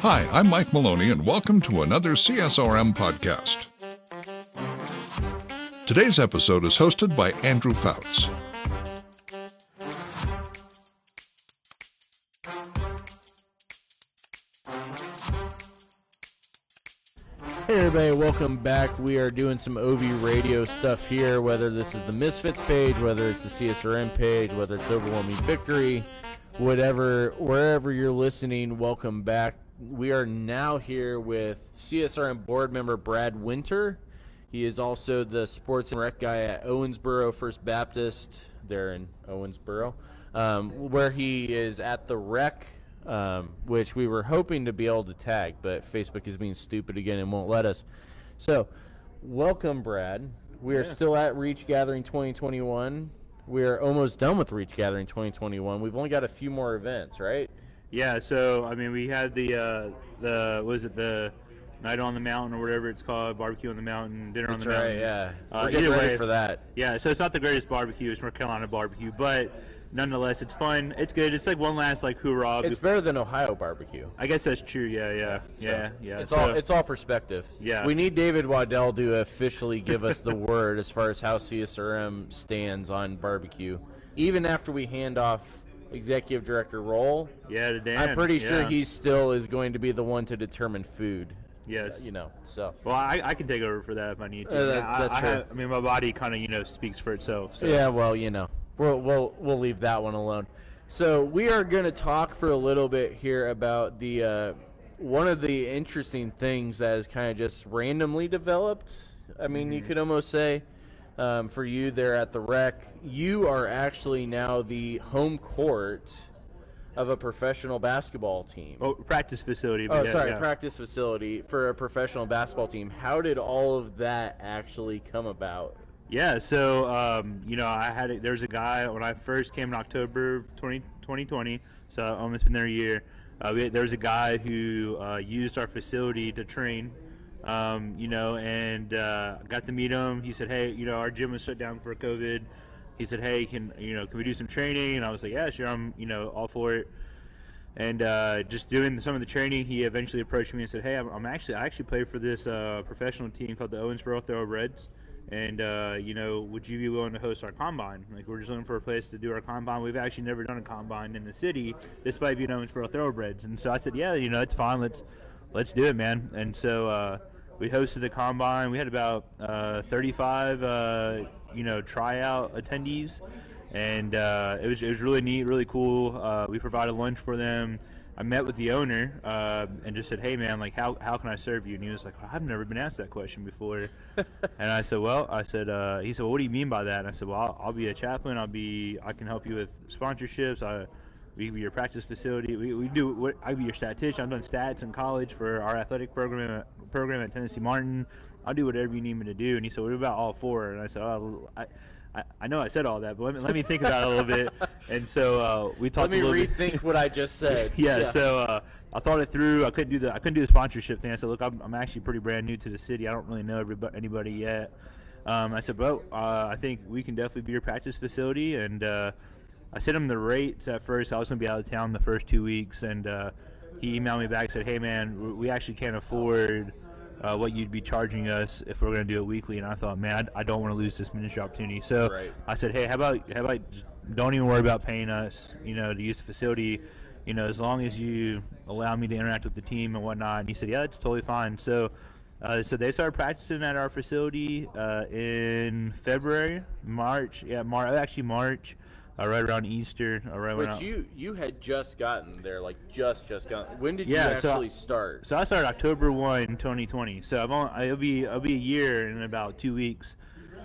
Hi, I'm Mike Maloney, and welcome to another CSRM podcast. Today's episode is hosted by Andrew Fouts. Everybody, welcome back. We are doing some OV radio stuff here, whether this is the Misfits page, whether it's the CSRM page, whether it's Overwhelming Victory, whatever, wherever you're listening, welcome back. We are now here with CSRM board member Brad Winter. He is also the sports and rec guy at Owensboro First Baptist, there in Owensboro, um, where he is at the rec um, which we were hoping to be able to tag, but Facebook is being stupid again and won't let us. So, welcome, Brad. We are Yeah. still at Reach Gathering 2021. We are almost done with Reach Gathering 2021. We've only got a few more events, right? Yeah, so I mean, we had the uh, the was it the night on the mountain or whatever it's called, barbecue on the mountain, dinner That's on the right. mountain. Yeah, Uh, we're getting either ready way- for that. Yeah, so it's not the greatest barbecue. It's North Carolina barbecue, but nonetheless, it's fun. It's good. It's like one last like hoorah. It's better than Ohio barbecue. I guess that's true. Yeah, yeah, yeah, So, yeah. It's so, all it's all perspective. Yeah. We need David Waddell to officially give us the word as far as how CSRM stands on barbecue. Even after we hand off executive director role, yeah, to Dan. I'm pretty sure yeah. he still is going to be the one to determine food. Yes. You know, so Well, I, I can take over for that if I need to. Uh, that- Yeah, I- that's I, true. have- I mean, my body kind of you know speaks for itself. So. yeah. Well, you know, we'll we'll we'll leave that one alone. So we are going to talk for a little bit here about the uh, one of the interesting things that has kind of just randomly developed. I mean, Mm-hmm. you could almost say. Um, for you there at the rec, you are actually now the home court of a professional basketball team. Oh, practice facility. Oh, yeah, sorry, yeah. practice facility for a professional basketball team. How did all of that actually come about? Yeah, so um, you know, I had a, there was a guy when I first came in October 20, 2020, so I've almost been there a year. Uh, we, there was a guy who uh, used our facility to train, um, you know, and uh, got to meet him. He said, "Hey, you know, our gym was shut down for COVID." He said, "Hey, can you know, can we do some training?" And I was like, "Yeah, sure, I'm you know all for it." and uh, just doing some of the training, he eventually approached me and said, "Hey, I'm, I'm actually I actually play for this uh, professional team called the Owensboro Thoroughbreds, and uh, you know, would you be willing to host our combine? Like, we're just looking for a place to do our combine. We've actually never done a combine in the city, despite being Owensboro Thoroughbreds." And so I said, "Yeah, you know, it's fine. Let's let's do it, man." And so uh, we hosted a combine. We had about uh, 35, uh, you know, tryout attendees and uh, it was it was really neat, really cool. Uh, we provided lunch for them. I met with the owner uh, and just said, "Hey, man, like, how, how can I serve you?" And he was like, "I've never been asked that question before." and I said, "Well," I said, uh, "He said, well, what do you mean by that?" And I said, "Well, I'll, I'll be a chaplain. I'll be I can help you with sponsorships. I we can be your practice facility. We, we do what I be your statistician. I've done stats in college for our athletic program program at Tennessee Martin. I'll do whatever you need me to do." And he said, "What about all four? And I said, "Oh, I." I, I know I said all that, but let me, let me think about it a little bit. And so uh, we Let talked me a little bit. rethink what I just said. yeah, so uh, I thought it through. I couldn't do the I couldn't do the sponsorship thing. I said, look, I'm, I'm actually pretty brand new to the city. I don't really know everybody, anybody yet. Um, I said, well, uh, I think we can definitely be your practice facility. And uh, I sent him the rates at first. I was going to be out of town the first two weeks, and uh, he emailed me back and said, hey man, we- we actually can't afford. Uh, what you'd be charging us if we're going to do it weekly, and I thought, man, I, I don't want to lose this ministry opportunity. So Right. I said, hey, how about how about don't even worry about paying us, you know, to use the facility, you know, as long as you allow me to interact with the team and whatnot. And he said, yeah, that's totally fine. So, uh, so they started practicing at our facility uh, in February, March, yeah, Mar- actually March, uh, right around Easter, uh, right But you you had just gotten there, like just just gotten. When did Yeah, you so- actually start? So I started October 1, 2020. So I've only, it'll be I'll be a year in about two weeks,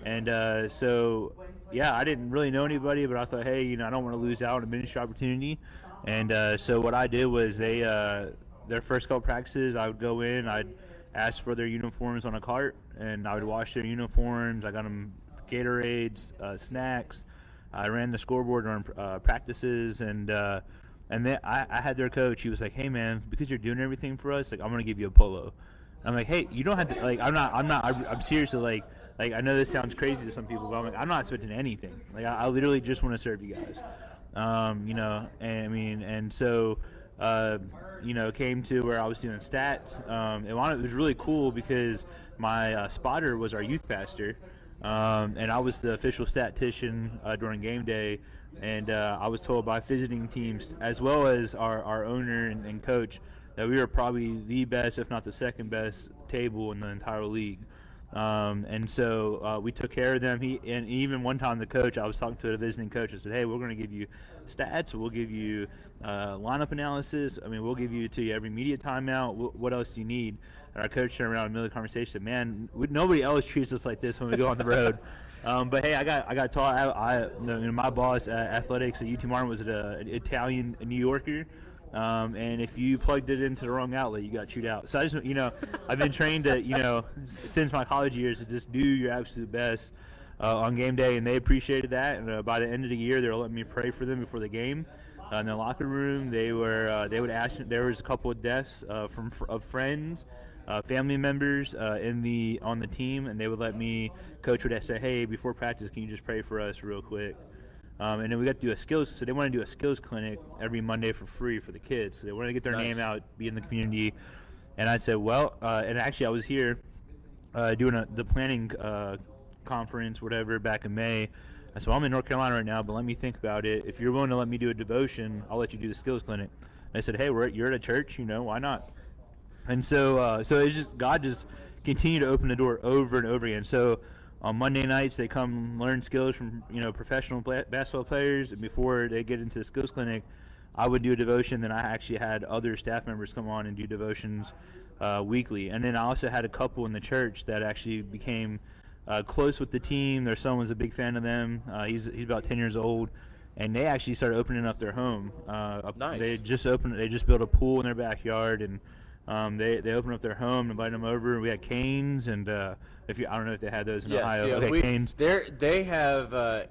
and uh, so yeah, I didn't really know anybody, but I thought, hey, you know, I don't want to lose out on a ministry opportunity, and uh, so what I did was they uh, their first couple practices, I would go in, I'd ask for their uniforms on a cart, and I would wash their uniforms. I got them Gatorades, uh, snacks. I ran the scoreboard on uh, practices, and uh, And then I, I had their coach. He was like, "Hey man, because you're doing everything for us, like I'm gonna give you a polo." I'm like, "Hey, you don't have to like. I'm not. I'm not. I'm, seriously like." Like I know this sounds crazy to some people, but I'm like I'm not expecting anything. Like I, I literally just want to serve you guys, um, you know. And I mean, and so uh, you know, came to where I was doing stats. Um, it was really cool because my uh, spotter was our youth pastor, um, and I was the official statistician uh, during game day. And uh, I was told by visiting teams, as well as our, our owner and, and coach, that we were probably the best, if not the second best, table in the entire league. Um, and so uh, we took care of them. He and even one time the coach, I was talking to a visiting coach. and said, "Hey, we're going to give you stats. We'll give you uh, lineup analysis. I mean, we'll give you to you every media timeout. What else do you need?" And our coach turned around in the middle of the conversation, said, "Man, we, nobody else treats us like this when we go on the road." Um, but hey, I got I got taught. I, I you know, my boss at athletics at UT Martin was an Italian New Yorker. Um, and if you plugged it into the wrong outlet, you got chewed out. So I just, you know, I've been trained to, you know, since my college years to just do your absolute best uh, on game day, and they appreciated that. And uh, by the end of the year, they were letting me pray for them before the game. Uh, in the locker room, they were uh, they would ask. There was a couple of deaths uh, from of friends, uh, family members in the on the team, and they would let me. Coach would I say, "Hey, before practice, can you just pray for us real quick?" Um, and then we got to do a skills. So they want to do a skills clinic every Monday for free for the kids. So they want to get their nice. name out, be in the community. And I said, well, uh, and actually I was here uh, doing a, the planning uh, conference, whatever, back in May. I said, well, I'm in North Carolina right now, but let me think about it. If you're willing to let me do a devotion, I'll let you do the skills clinic. And I said, hey, we're at, you're at a church, you know, why not? And so, uh, so it's just God just continued to open the door over and over again. So on Monday nights they come learn skills from you know professional basketball players. And before they get into the skills clinic, I would do a devotion. Then I actually had other staff members come on and do devotions uh, weekly. And then I also had a couple in the church that actually became uh, close with the team. Their son was a big fan of them. Uh, he's he's about ten years old. And they actually started opening up their home. Uh, nice. They just opened. They just built a pool in their backyard, and um, they they opened up their home, and invited them over. We had Cane's, and uh, if you, I don't know if they had those in yes, Ohio. Yeah, okay, we, Cane's. They they have. Uh,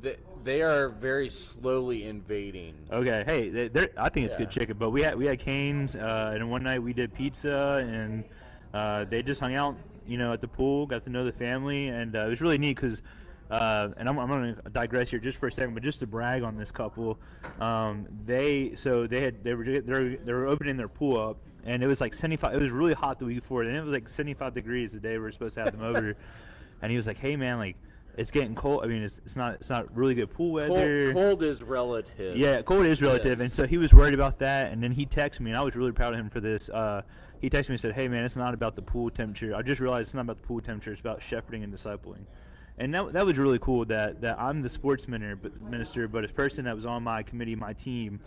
they, they are very slowly invading. Okay, hey, they, I think it's yeah. good chicken, but we had we had Cane's, uh, and one night we did pizza, and uh, they just hung out, you know, at the pool, got to know the family, and uh, it was really neat because uh, and I'm, I'm going to digress here just for a second, but just to brag on this couple, um, they so they had they were they were, they were opening their pool up, and it was like 75. It was really hot the week before, and it was like 75 degrees the day we were supposed to have them over, and he was like, "Hey man, like." It's getting cold. I mean, it's, it's not it's not really good pool weather. Cold, cold is relative. Yeah, cold is relative, yes. and so he was worried about that. And then he texted me, and I was really proud of him for this. Uh, he texted me and said, "Hey man, it's not about the pool temperature. I just realized it's not about the pool temperature. It's about shepherding and discipling." And that, that was really cool that, that I'm the sports minister, but a person that was on my committee, my team,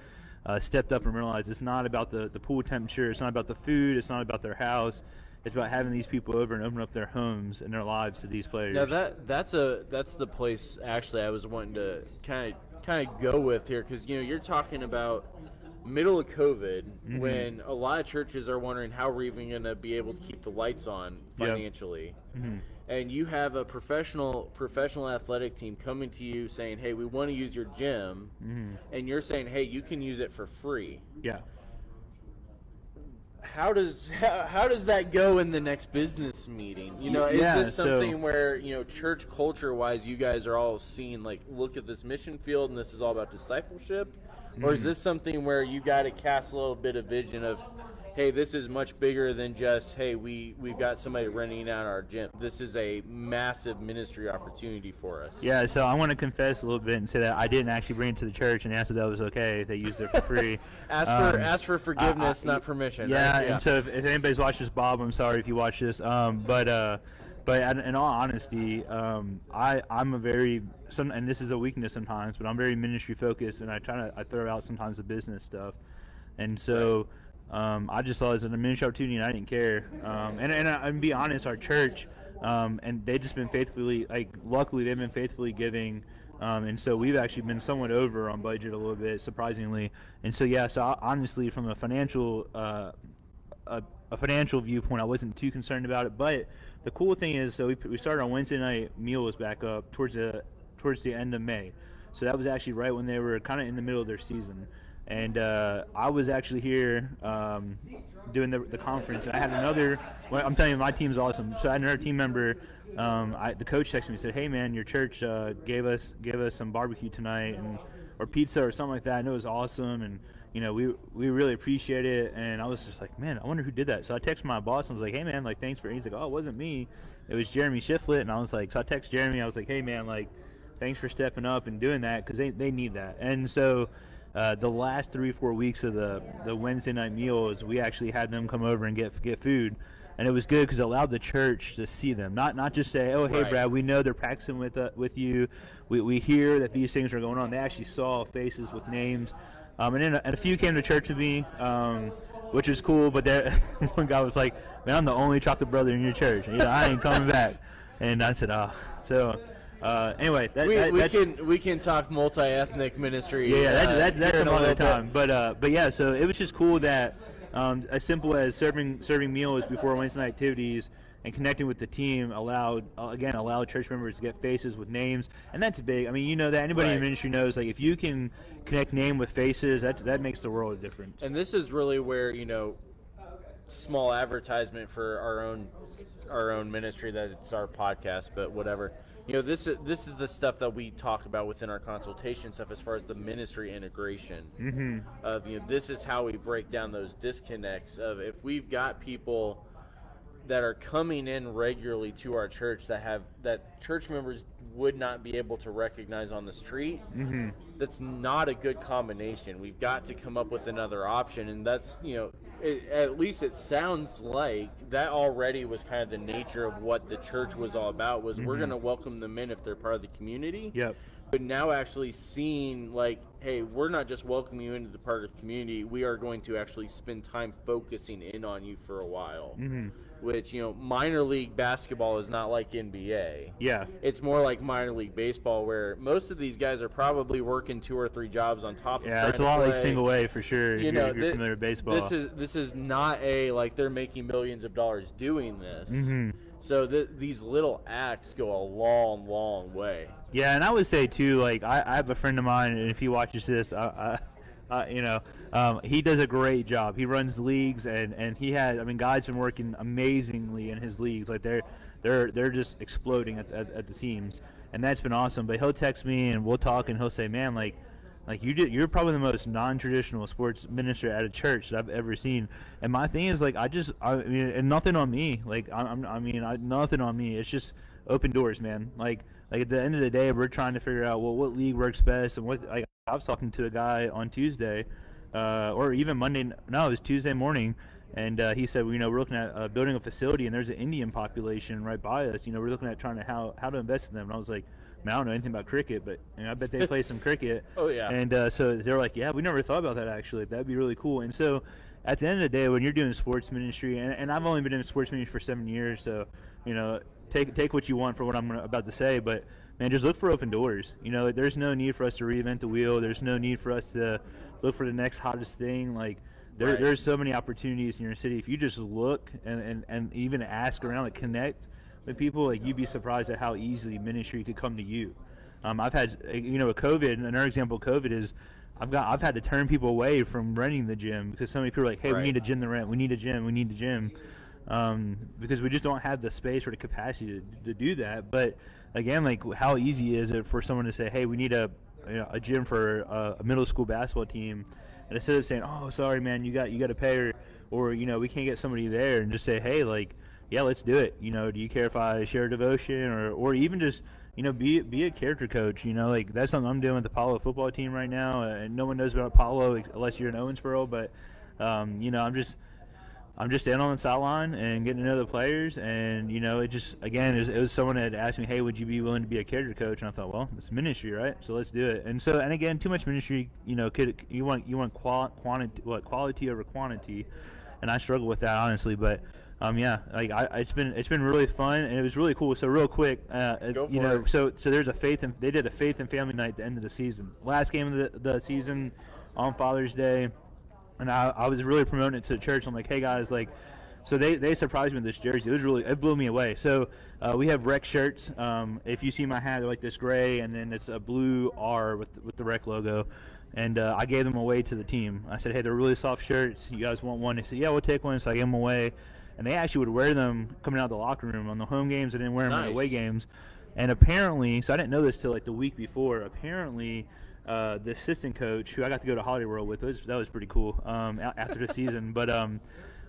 uh, stepped up and realized it's not about the, the pool temperature, it's not about the food, it's not about their house. It's about having these people over and open up their homes and their lives to these players. Now that that's a that's the place actually I was wanting to kind of kind of go with here because you know you're talking about middle of COVID mm-hmm. when a lot of churches are wondering how we're even going to be able to keep the lights on financially. Yep. Mm-hmm and you have a professional professional athletic team coming to you saying, "Hey, we want to use your gym," mm-hmm. and you're saying, "Hey, you can use it for free." Yeah. How does how, how does that go in the next business meeting? You know, is yeah, this something so, where you know church culture wise, you guys are all seeing like, look at this mission field, and this is all about discipleship, mm-hmm. or is mm-hmm. this something where you got to cast a little bit of vision of hey, this is much bigger than just hey, we we've got somebody renting out our gym. This is a massive ministry opportunity for us. Yeah, so I want to confess a little bit and say that I didn't actually bring it to the church and ask if that was okay if they used it for free. ask um, for ask for forgiveness, I, I, not permission. Yeah, right? yeah, and so if, if, anybody's watched this, Bob, I'm sorry if you watch this. Um, but uh, but in all honesty, um, I I'm a very some and this is a weakness sometimes, but I'm very ministry focused and I try to I throw out sometimes the business stuff, and so. Um, I just saw it as an ministry opportunity, and I didn't care. Um, and and, I, and be honest, our church, um, and they've just been faithfully, like, luckily they've been faithfully giving. Um, and so we've actually been somewhat over on budget a little bit, surprisingly. And so yeah, so I, honestly, from a financial uh, a, a, financial viewpoint, I wasn't too concerned about it. But the cool thing is, so we, we started on Wednesday night. Meal was back up towards the towards the end of May, so that was actually right when they were kind of in the middle of their season and uh, I was actually here um, doing the, the conference, and I had another. Well, I'm telling you, my team's awesome. So I had another team member. Um, I, the coach texted me and said, "Hey man, your church uh, gave us gave us some barbecue tonight, and or pizza or something like that. And it was awesome, and you know we we really appreciate it." And I was just like, "Man, I wonder who did that." So I texted my boss and was like, "Hey man, like thanks for." It. He's like, "Oh, it wasn't me. It was Jeremy Shiflett." And I was like, so I texted Jeremy. I was like, "Hey man, like." Thanks for stepping up and doing that because they, they need that. And so uh, the last three four weeks of the the Wednesday night meals, we actually had them come over and get get food, and it was good because it allowed the church to see them, not not just say, oh hey Right. Brad, we know they're practicing with uh, with you, we, we hear that these things are going on. They actually saw faces with names, um, and then a, and a few came to church with me. Um, which is cool, but there, one guy was like, "Man, I'm the only chocolate brother in your church. You know, I ain't coming back." And I said, "Ah." So, uh, anyway, that, We, that, we can we can talk multi-ethnic ministry. yeah, yeah, that's uh, that's, that's some other little bit. time. But uh, but yeah, so it was just cool that um, as simple as serving serving meals before Wednesday night activities and connecting with the team allowed uh, again allowed church members to get faces with names, and that's big. I mean, you know that anybody in ministry knows like if you can connect name with faces, that that makes the world a difference. And this is really where you know, small advertisement for our own our own ministry that it's our podcast, but whatever. You know, this is this is the stuff that we talk about within our consultation stuff as far as the ministry integration. Mm-hmm. Of you know, this is how we break down those disconnects. Of if we've got people that are coming in regularly to our church that have that church members would not be able to recognize on the street Mm-hmm. that's not a good combination we've got to come up with another option and that's you know it, at least it sounds like that already was kind of the nature of what the church was all about was we're going to welcome them in if they're part of the community Mm-hmm. Yep. But now actually seeing like hey we're not just welcoming you into the part of the community we are going to actually spend time focusing in on you for a while Mm-hmm. which you know minor league basketball is not like nba Yeah. it's more like minor league baseball where most of these guys are probably working two or three jobs on top of Yeah, it's a lot like single A for sure. If you you're, know if you're with baseball. this is this is not a like they're making millions of dollars doing this Mm-hmm. so th- these little acts go a long long way Yeah, and I would say too, like I, I have a friend of mine, and if he watches this, I, I, I you know, um, he does a great job. He runs leagues, and, and he had, I mean, guys been working amazingly in his leagues. Like they're they're they're just exploding at, at, at the seams, and that's been awesome. But he'll text me, and we'll talk, and he'll say, man, like. Like you did, you're probably the most non-traditional sports minister at a church that I've ever seen. And my thing is like, I just, I mean, and nothing on me. Like, I'm- I mean, I, nothing on me. It's just open doors, man. Like, like at the end of the day, we're trying to figure out well what league works best and what. Like, I was talking to a guy on Tuesday, uh, or even Monday. No, it was Tuesday morning, and uh, he said, well, you know, we're looking at uh, building a facility, and there's an Indian population right by us. You know, we're looking at trying to how how to invest in them. And I was like, man, I don't know anything about cricket, but you know, I bet they play some cricket. Oh, yeah. And uh, so they're like, yeah, we never thought about that actually. That'd be really cool. And so at the end of the day, when you're doing sports ministry, and, and I've only been in sports ministry for seven years, so you know, take take what you want for what I'm gonna- about to say, but man, just look for open doors. You know, there's no need for us to reinvent the wheel. There's no need for us to look for the next hottest thing. Like there, Right. there's so many opportunities in your city. If you just look and, and, and even ask around, like connect with people, like you'd be surprised at how easily ministry could come to you. Um, I've had, you know, with COVID, another example of COVID is I've got, I've had to turn people away from renting the gym because so many people are like, hey, Right. we need a gym to rent. We need a gym. We need a gym. Um, because we just don't have the space or the capacity to, to do that. But again, like how easy is it for someone to say, hey, we need a, you know, a gym for a, a middle school basketball team, and instead of saying, oh, sorry, man, you got you got to pay, or, or you know, we can't get somebody there, and just say, hey, like, yeah, let's do it. You know, do you care if I share devotion, or or even just you know, be be a character coach. You know, like that's something I'm doing with the Apollo football team right now, and no one knows about Apollo unless you're in Owensboro. But um, you know, I'm just I'm just standing on the sideline and getting to know the players, and you know, it just again, it was, it was someone that had asked me, "Hey, would you be willing to be a character coach?" And I thought, well, it's ministry, right? So let's do it. And so, and again, too much ministry, you know, could you want you want qual- quantity, what quality over quantity, and I struggle with that honestly, but. Um, yeah, like I, it's been it's been really fun and it was really cool. So real quick, uh, you know, it. so so there's a faith and they did a faith and family night at the end of the season. Last game of the, the season on Father's Day, and I, I was really promoting it to the church. I'm like, hey guys, like so they, they surprised me with this jersey. It was really it blew me away. So uh, we have rec shirts. Um, if you see my hat, they're like this gray, and then it's a blue R with with the rec logo. And uh, I gave them away to the team. I said, hey, they're really soft shirts. You guys want one? They said, yeah, we'll take one. So I gave them away. And they actually would wear them coming out of the locker room on the home games. They didn't wear them on the away games. And apparently, so I didn't know this till like the week before. Apparently, uh, the assistant coach, who I got to go to Holiday World with, was, that was pretty cool um, after the season. But um,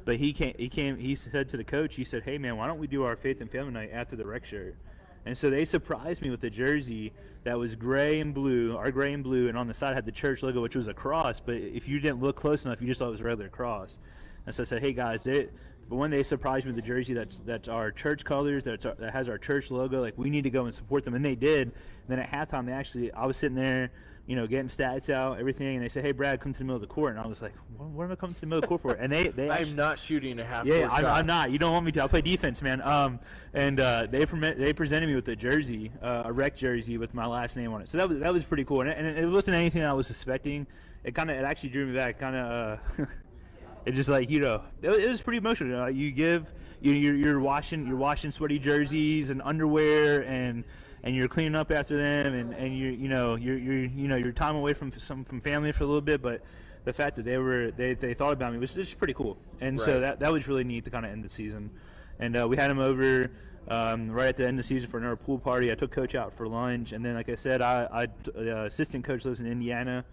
but he came, he came, he said to the coach, he said, "Hey man, why don't we do our faith and family night after the rec shirt?" And so they surprised me with the jersey that was gray and blue, our gray and blue, and on the side had the church logo, which was a cross. But if you didn't look close enough, you just thought it was a regular cross. And so I said, "Hey guys, they, but when they surprised me with the jersey that's that's our church colors, that's our, that has our church logo, like we need to go and support them, and they did. And then at halftime, they actually, I was sitting there you know, getting stats out, everything, and they say, "Hey, Brad, come to the middle of the court," and I was like, "What, what am I coming to the middle of the court for?" And they, they, I'm not shooting a half. Yeah, I'm, I'm, not. You don't want me to. I'll play defense, man. Um, and uh, they they presented me with a jersey, uh, a rec jersey with my last name on it. So that was that was pretty cool, and it, and it wasn't anything I was suspecting. It kind of it actually drew me back. Kind of, uh, it just like you know, it, it was pretty emotional. you give you you're, you're washing you're washing sweaty jerseys and underwear and and you're cleaning up after them, and, and you're you know you're, you're you know your time away from some from family for a little bit, but the fact that they were they, they thought about me was just pretty cool, and right. so that that was really neat to kind of end the season, and uh, we had them over. Um, right at the end of the season for another pool party, I took coach out for lunch, and then, like I said, I, I uh, assistant coach lives in Indiana,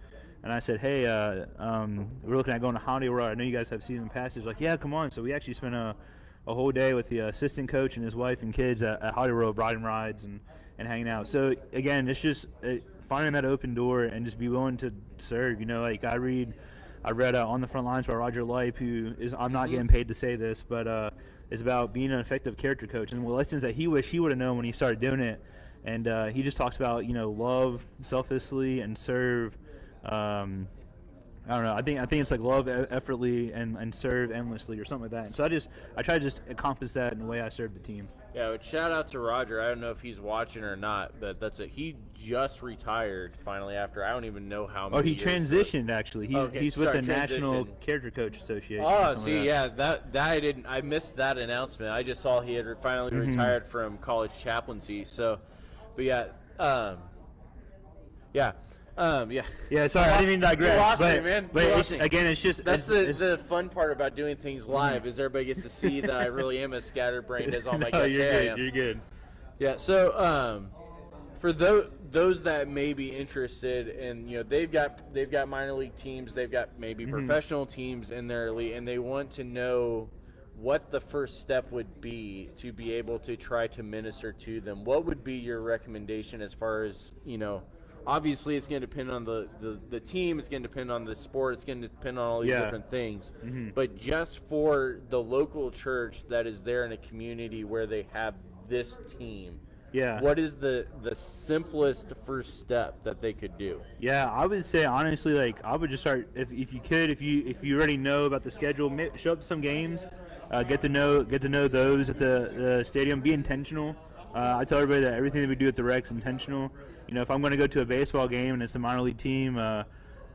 and I said, hey, uh, um, we're looking at going to Holiday World. I know you guys have season passes. Like, yeah, come on. So we actually spent a, a whole day with the assistant coach and his wife and kids at, at Holiday World riding rides and and hanging out. So again, it's just uh, finding that open door and just be willing to serve. You know, like I read, I read uh, on the front lines by Roger Lipe, who is I'm not mm-hmm. getting paid to say this, but uh, is about being an effective character coach and the lessons that he wish he would have known when he started doing it. And uh, he just talks about you know love selflessly and serve. Um, I don't know. I think I think it's like love effortlessly and, and serve endlessly or something like that. And so I just I try to just encompass that in the way I serve the team. Yeah, shout out to Roger. I don't know if he's watching or not, but that's it. He just retired finally after I don't even know how many. Oh, he years, transitioned but... actually. He's, okay, he's with the National Character Coach Association. Oh, see, like that. yeah, that that I didn't. I missed that announcement. I just saw he had finally mm-hmm. retired from college chaplaincy. So, but yeah, um, yeah. Um, yeah. Yeah. Sorry, I didn't mean to digress. lost but, me, man. But it's, again, it's just that's it's, the the fun part about doing things live is everybody gets to see that I really am as scatterbrained as all my no, guests you're good, You're good. Yeah. So, um, for those those that may be interested in, you know, they've got they've got minor league teams, they've got maybe mm-hmm. professional teams in their league, and they want to know what the first step would be to be able to try to minister to them. What would be your recommendation as far as you know? Obviously it's going to depend on the, the, the team it's going to depend on the sport it's going to depend on all these yeah. different things. Mm-hmm. but just for the local church that is there in a community where they have this team yeah. what is the the simplest first step that they could do? Yeah i would say honestly like i would just start if, if you could if you if you already know about the schedule show up to some games uh, get to know get to know those at the, the stadium be intentional. Uh, i tell everybody that everything that we do at the rec's intentional you know, if I'm going to go to a baseball game and it's a minor league team, uh,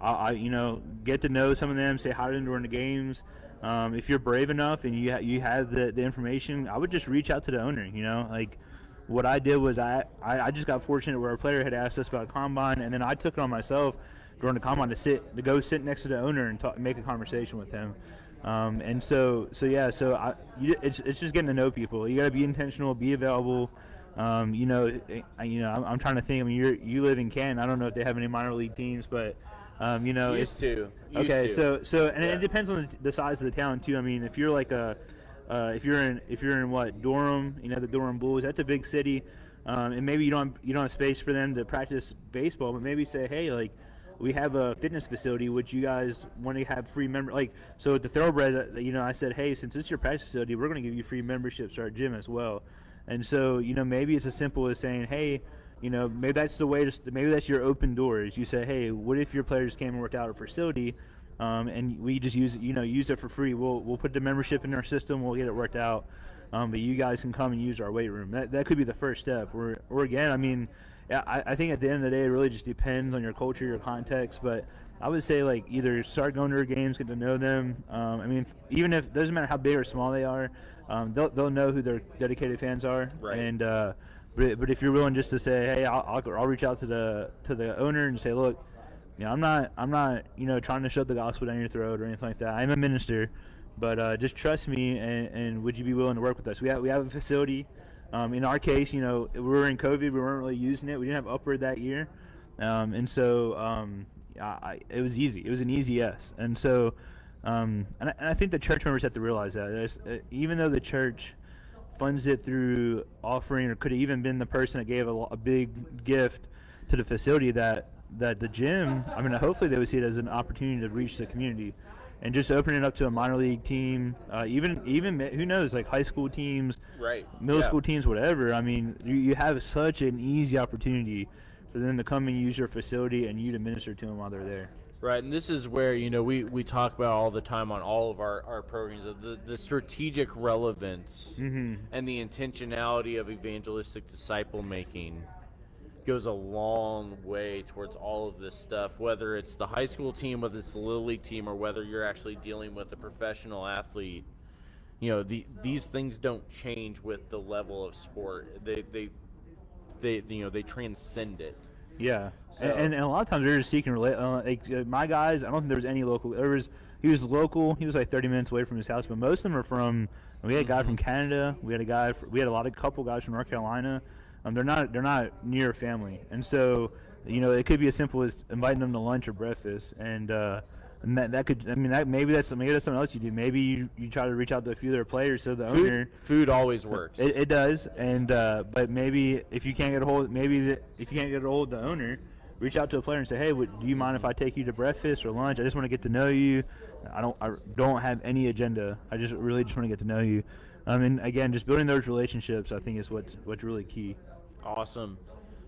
I, I, you know, get to know some of them, say hi to them during the games. Um, if you're brave enough and you ha- you have the, the information, I would just reach out to the owner. You know, like what I did was I, I, I just got fortunate where a player had asked us about combine, and then I took it on myself during the combine to sit to go sit next to the owner and talk, make a conversation with him. Um, and so so yeah, so I, you, it's it's just getting to know people. You got to be intentional, be available. Um, you know, you know, I'm, I'm, trying to think. I mean, you you live in Canton. I don't know if they have any minor league teams, but um, you know, used it's to. Used okay, to. so so and yeah. it depends on the, the, size of the town too. I mean, if you're like a uh, if you're in if you're in what Durham, you know, the Durham Bulls, that's a big city, um, and maybe you don't you don't have space for them to practice baseball, but maybe say, hey, like we have a fitness facility which you guys want to have free member like so at the thoroughbred uh, you know i said hey since this is your practice facility we're going to give you free memberships to our gym as well and so, you know, maybe it's as simple as saying, hey, you know, maybe that's the way to, maybe that's your open doors. You say, hey, what if your players came and worked out at a facility, um, and we just use it, you know, use it for free. We'll we'll put the membership in our system. We'll get it worked out. Um, but you guys can come and use our weight room. That that could be the first step. Or or again, I mean, I, I think at the end of the day, it really just depends on your culture, your context. But I would say like either start going to their games, get to know them. Um, I mean, even if doesn't matter how big or small they are, um, they'll they'll know who their dedicated fans are. Right. And uh, but, but if you're willing just to say, hey, I'll, I'll, I'll reach out to the to the owner and say, look, you know, I'm not I'm not you know trying to shove the gospel down your throat or anything like that. I'm a minister, but uh, just trust me and, and would you be willing to work with us? We have we have a facility. Um, in our case, you know, we were in COVID, we weren't really using it. We didn't have upward that year, um, and so um, I, it was easy. It was an easy yes, and so um, and, I, and, I, think the church members have to realize that uh, even though the church funds it through offering, or could have even been the person that gave a, a big gift to the facility, that that the gym, I mean, hopefully they would see it as an opportunity to reach the community and just open it up to a minor league team, uh, even even who knows, like high school teams, right, middle yeah. school teams, whatever. I mean, you, you have such an easy opportunity for them to come and use your facility and you to minister to them while they're there. Right, and this is where you know we, we talk about all the time on all of our, our programs of the, the strategic relevance mm-hmm. and the intentionality of evangelistic disciple making goes a long way towards all of this stuff, whether it's the high school team, whether it's the little league team, or whether you're actually dealing with a professional athlete. You know, the, these things don't change with the level of sport. They, they, they, you know, they transcend it. Yeah, so. and, and, a lot of times they're just seeking relate. Uh, like uh, my guys, I don't think there was any local. There was he was local. He was like 30 minutes away from his house, but most of them are from. We had a guy from mm-hmm. Canada. We had a guy. we had a lot of couple guys from North Carolina. Um, they're not they're not near family, and so you know it could be as simple as inviting them to lunch or breakfast, and uh, and that, that could I mean that maybe that's maybe that's something else you do. Maybe you, you try to reach out to a few of their players so the food, owner food always works. It, it does, and uh, but maybe if you can't get a hold maybe the, if you can't get a hold of the owner, reach out to a player and say, hey, would, do you mind if I take you to breakfast or lunch? I just want to get to know you. I don't I don't have any agenda. I just really just want to get to know you. I mean, again, just building those relationships, I think, is what's what's really key. Awesome.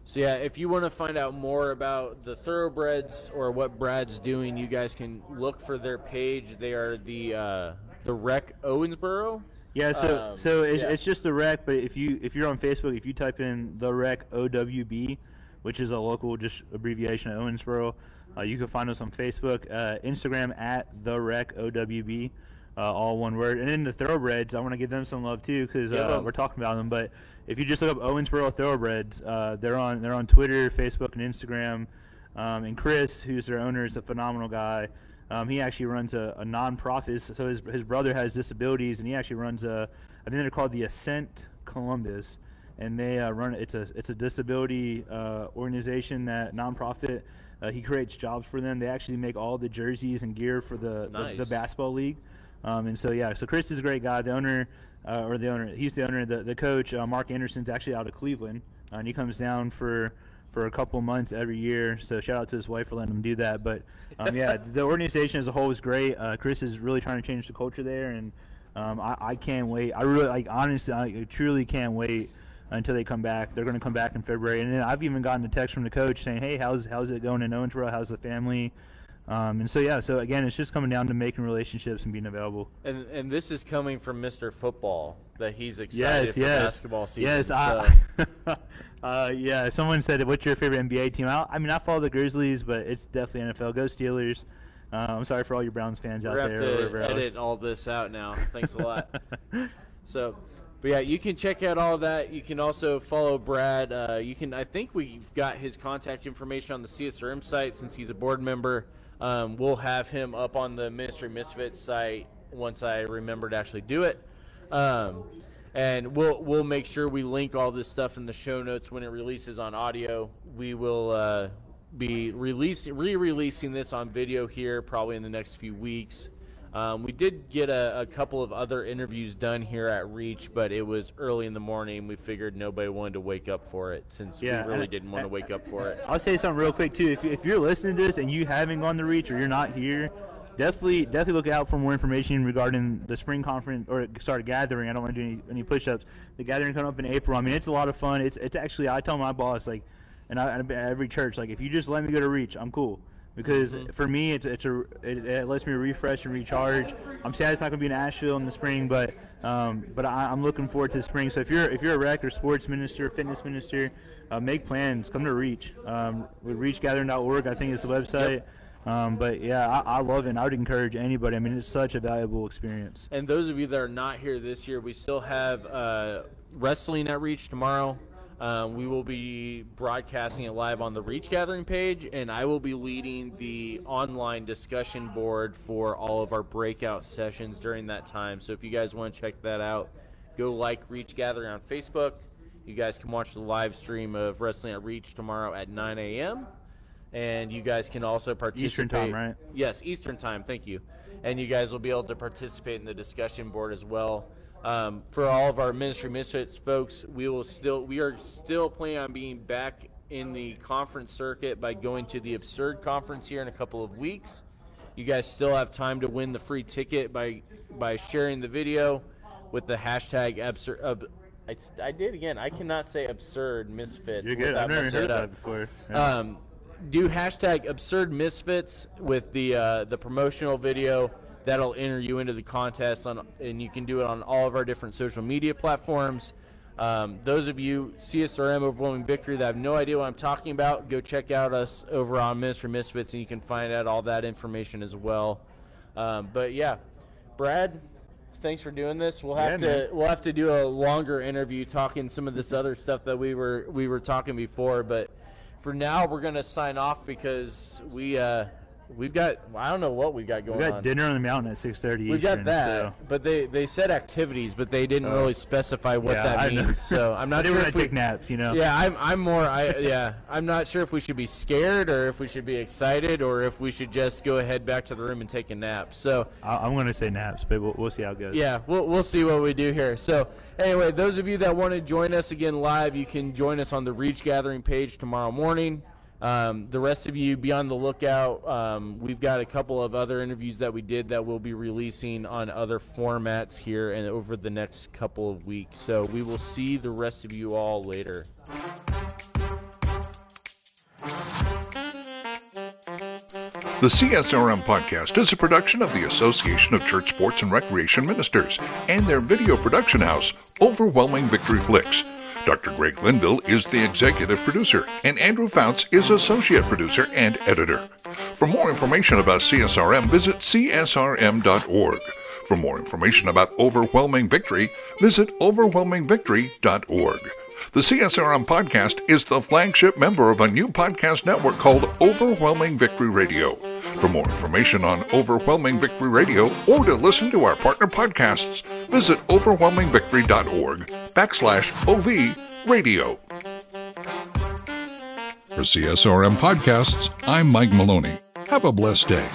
So yeah, if you want to find out more about the thoroughbreds or what Brad's doing, you guys can look for their page. They are the uh, the Rec Owensboro. Yeah, so um, so it's, yeah. it's just the Rec, but if you if you're on Facebook, if you type in the Rec OWB, which is a local just abbreviation of Owensboro, uh, you can find us on Facebook, uh, Instagram at the Rec OWB uh, all one word. And then the thoroughbreds, I want to give them some love too because uh, we're talking about them. But if you just look up Owensboro Thoroughbreds, uh, they're on they're on Twitter, Facebook, and Instagram. Um, and Chris, who's their owner, is a phenomenal guy. Um, he actually runs a, a nonprofit. So his, his brother has disabilities, and he actually runs a I think they're called the Ascent Columbus, and they uh, run it's a it's a disability uh, organization that nonprofit. Uh, he creates jobs for them. They actually make all the jerseys and gear for the, nice. the, the basketball league. Um, and so yeah, so Chris is a great guy. The owner, uh, or the owner, he's the owner. The the coach, uh, Mark Anderson's actually out of Cleveland, uh, and he comes down for for a couple months every year. So shout out to his wife for letting him do that. But um, yeah, the organization as a whole is great. Uh, Chris is really trying to change the culture there, and um, I, I can't wait. I really, like, honestly, I truly can't wait until they come back. They're going to come back in February, and then I've even gotten a text from the coach saying, "Hey, how's how's it going in Owensboro? How's the family?" Um, and so yeah, so again, it's just coming down to making relationships and being available. And and this is coming from Mr. Football that he's excited yes, for yes. basketball season. Yes, so. I, uh, yeah. Someone said, "What's your favorite NBA team?" I, I, mean, I follow the Grizzlies, but it's definitely NFL. Go Steelers. Uh, I'm sorry for all your Browns fans We're out there. We're have to edit else. all this out now. Thanks a lot. so. But yeah, you can check out all that. You can also follow Brad. Uh, you can. I think we've got his contact information on the CSRM site since he's a board member. Um, we'll have him up on the Ministry Misfits site once I remember to actually do it. Um, and we'll we'll make sure we link all this stuff in the show notes when it releases on audio. We will uh, be releasing re-releasing this on video here probably in the next few weeks. Um, we did get a, a, couple of other interviews done here at Reach, but it was early in the morning. We figured nobody wanted to wake up for it since yeah, we really didn't want to wake up for it. I'll say something real quick too. If, if you're listening to this and you haven't gone to Reach or you're not here, definitely definitely look out for more information regarding the spring conference or sorry gathering. I don't want to do any, any push-ups. The gathering coming up in April. I mean, it's a lot of fun. It's it's actually I tell my boss like, and I, every church like if you just let me go to Reach, I'm cool because for me, it's, it's a it, it lets me refresh and recharge. I'm sad it's not going to be in Asheville in the spring, but um, but I, I'm looking forward to the spring. So if you're if you're a rec or sports minister, fitness minister, uh, make plans. Come to Reach. Um, with reachgathering.org, I think is the website. Um, but yeah, I, I love it. and I would encourage anybody. I mean, it's such a valuable experience. And those of you that are not here this year, we still have uh, wrestling at Reach tomorrow. Um, we will be broadcasting it live on the Reach Gathering page, and I will be leading the online discussion board for all of our breakout sessions during that time. So if you guys want to check that out, go like Reach Gathering on Facebook. You guys can watch the live stream of Wrestling at Reach tomorrow at 9 a.m. And you guys can also participate. Eastern time, right? Yes, Eastern time. Thank you. And you guys will be able to participate in the discussion board as well. Um, for all of our ministry misfits folks, we will still we are still planning on being back in the conference circuit by going to the Absurd conference here in a couple of weeks. You guys still have time to win the free ticket by by sharing the video with the hashtag absurd. Uh, I, I did again. I cannot say absurd misfits. You're good. I've never heard that before. Yeah. Um, do hashtag absurd misfits with the uh, the promotional video that'll enter you into the contest on and you can do it on all of our different social media platforms. Um, those of you csrm overwhelming victory that have no idea what i'm talking about go check out us over on ministry misfits and you can find out all that information as well. Um, but yeah brad thanks for doing this. We'll have Yeah, to man. we'll have to do a longer interview talking some of this other stuff that we were we were talking before but for now we're gonna sign off because we uh we've got i don't know what we got going on. we got on dinner on the mountain at 6:30 we Eastern. got that So. but they they said activities but they didn't uh, really specify what Yeah, that I know. means so i'm not sure if to we take naps, you know. yeah i'm i'm more i yeah i'm not sure if we should be scared or if we should be excited or if we should just go ahead back to the room and take a nap so I- I'm going to say naps, but we'll, we'll see how it goes. yeah, we'll, we'll see what we do here. So, anyway, those of you that want to join us again live, you can join us on the Reach Gathering page tomorrow morning. Um, the rest of you, be on the lookout. Um, we've got a couple of other interviews that we did that we'll be releasing on other formats here and over the next couple of weeks. So, we will see the rest of you all later. The CSRM podcast is a production of the Association of Church Sports and Recreation Ministers and their video production house, Overwhelming Victory Flicks. Dr. Greg Linville is the executive producer, and Andrew Fouts is associate producer and editor. For more information about CSRM, visit csrm.org. For more information about Overwhelming Victory, visit overwhelmingvictory.org. The CSRM podcast is the flagship member of a new podcast network called Overwhelming Victory Radio. For more information on Overwhelming Victory Radio or to listen to our partner podcasts, visit overwhelmingvictory.org backslash OV radio. For CSRM Podcasts, I'm Mike Maloney. Have a blessed day.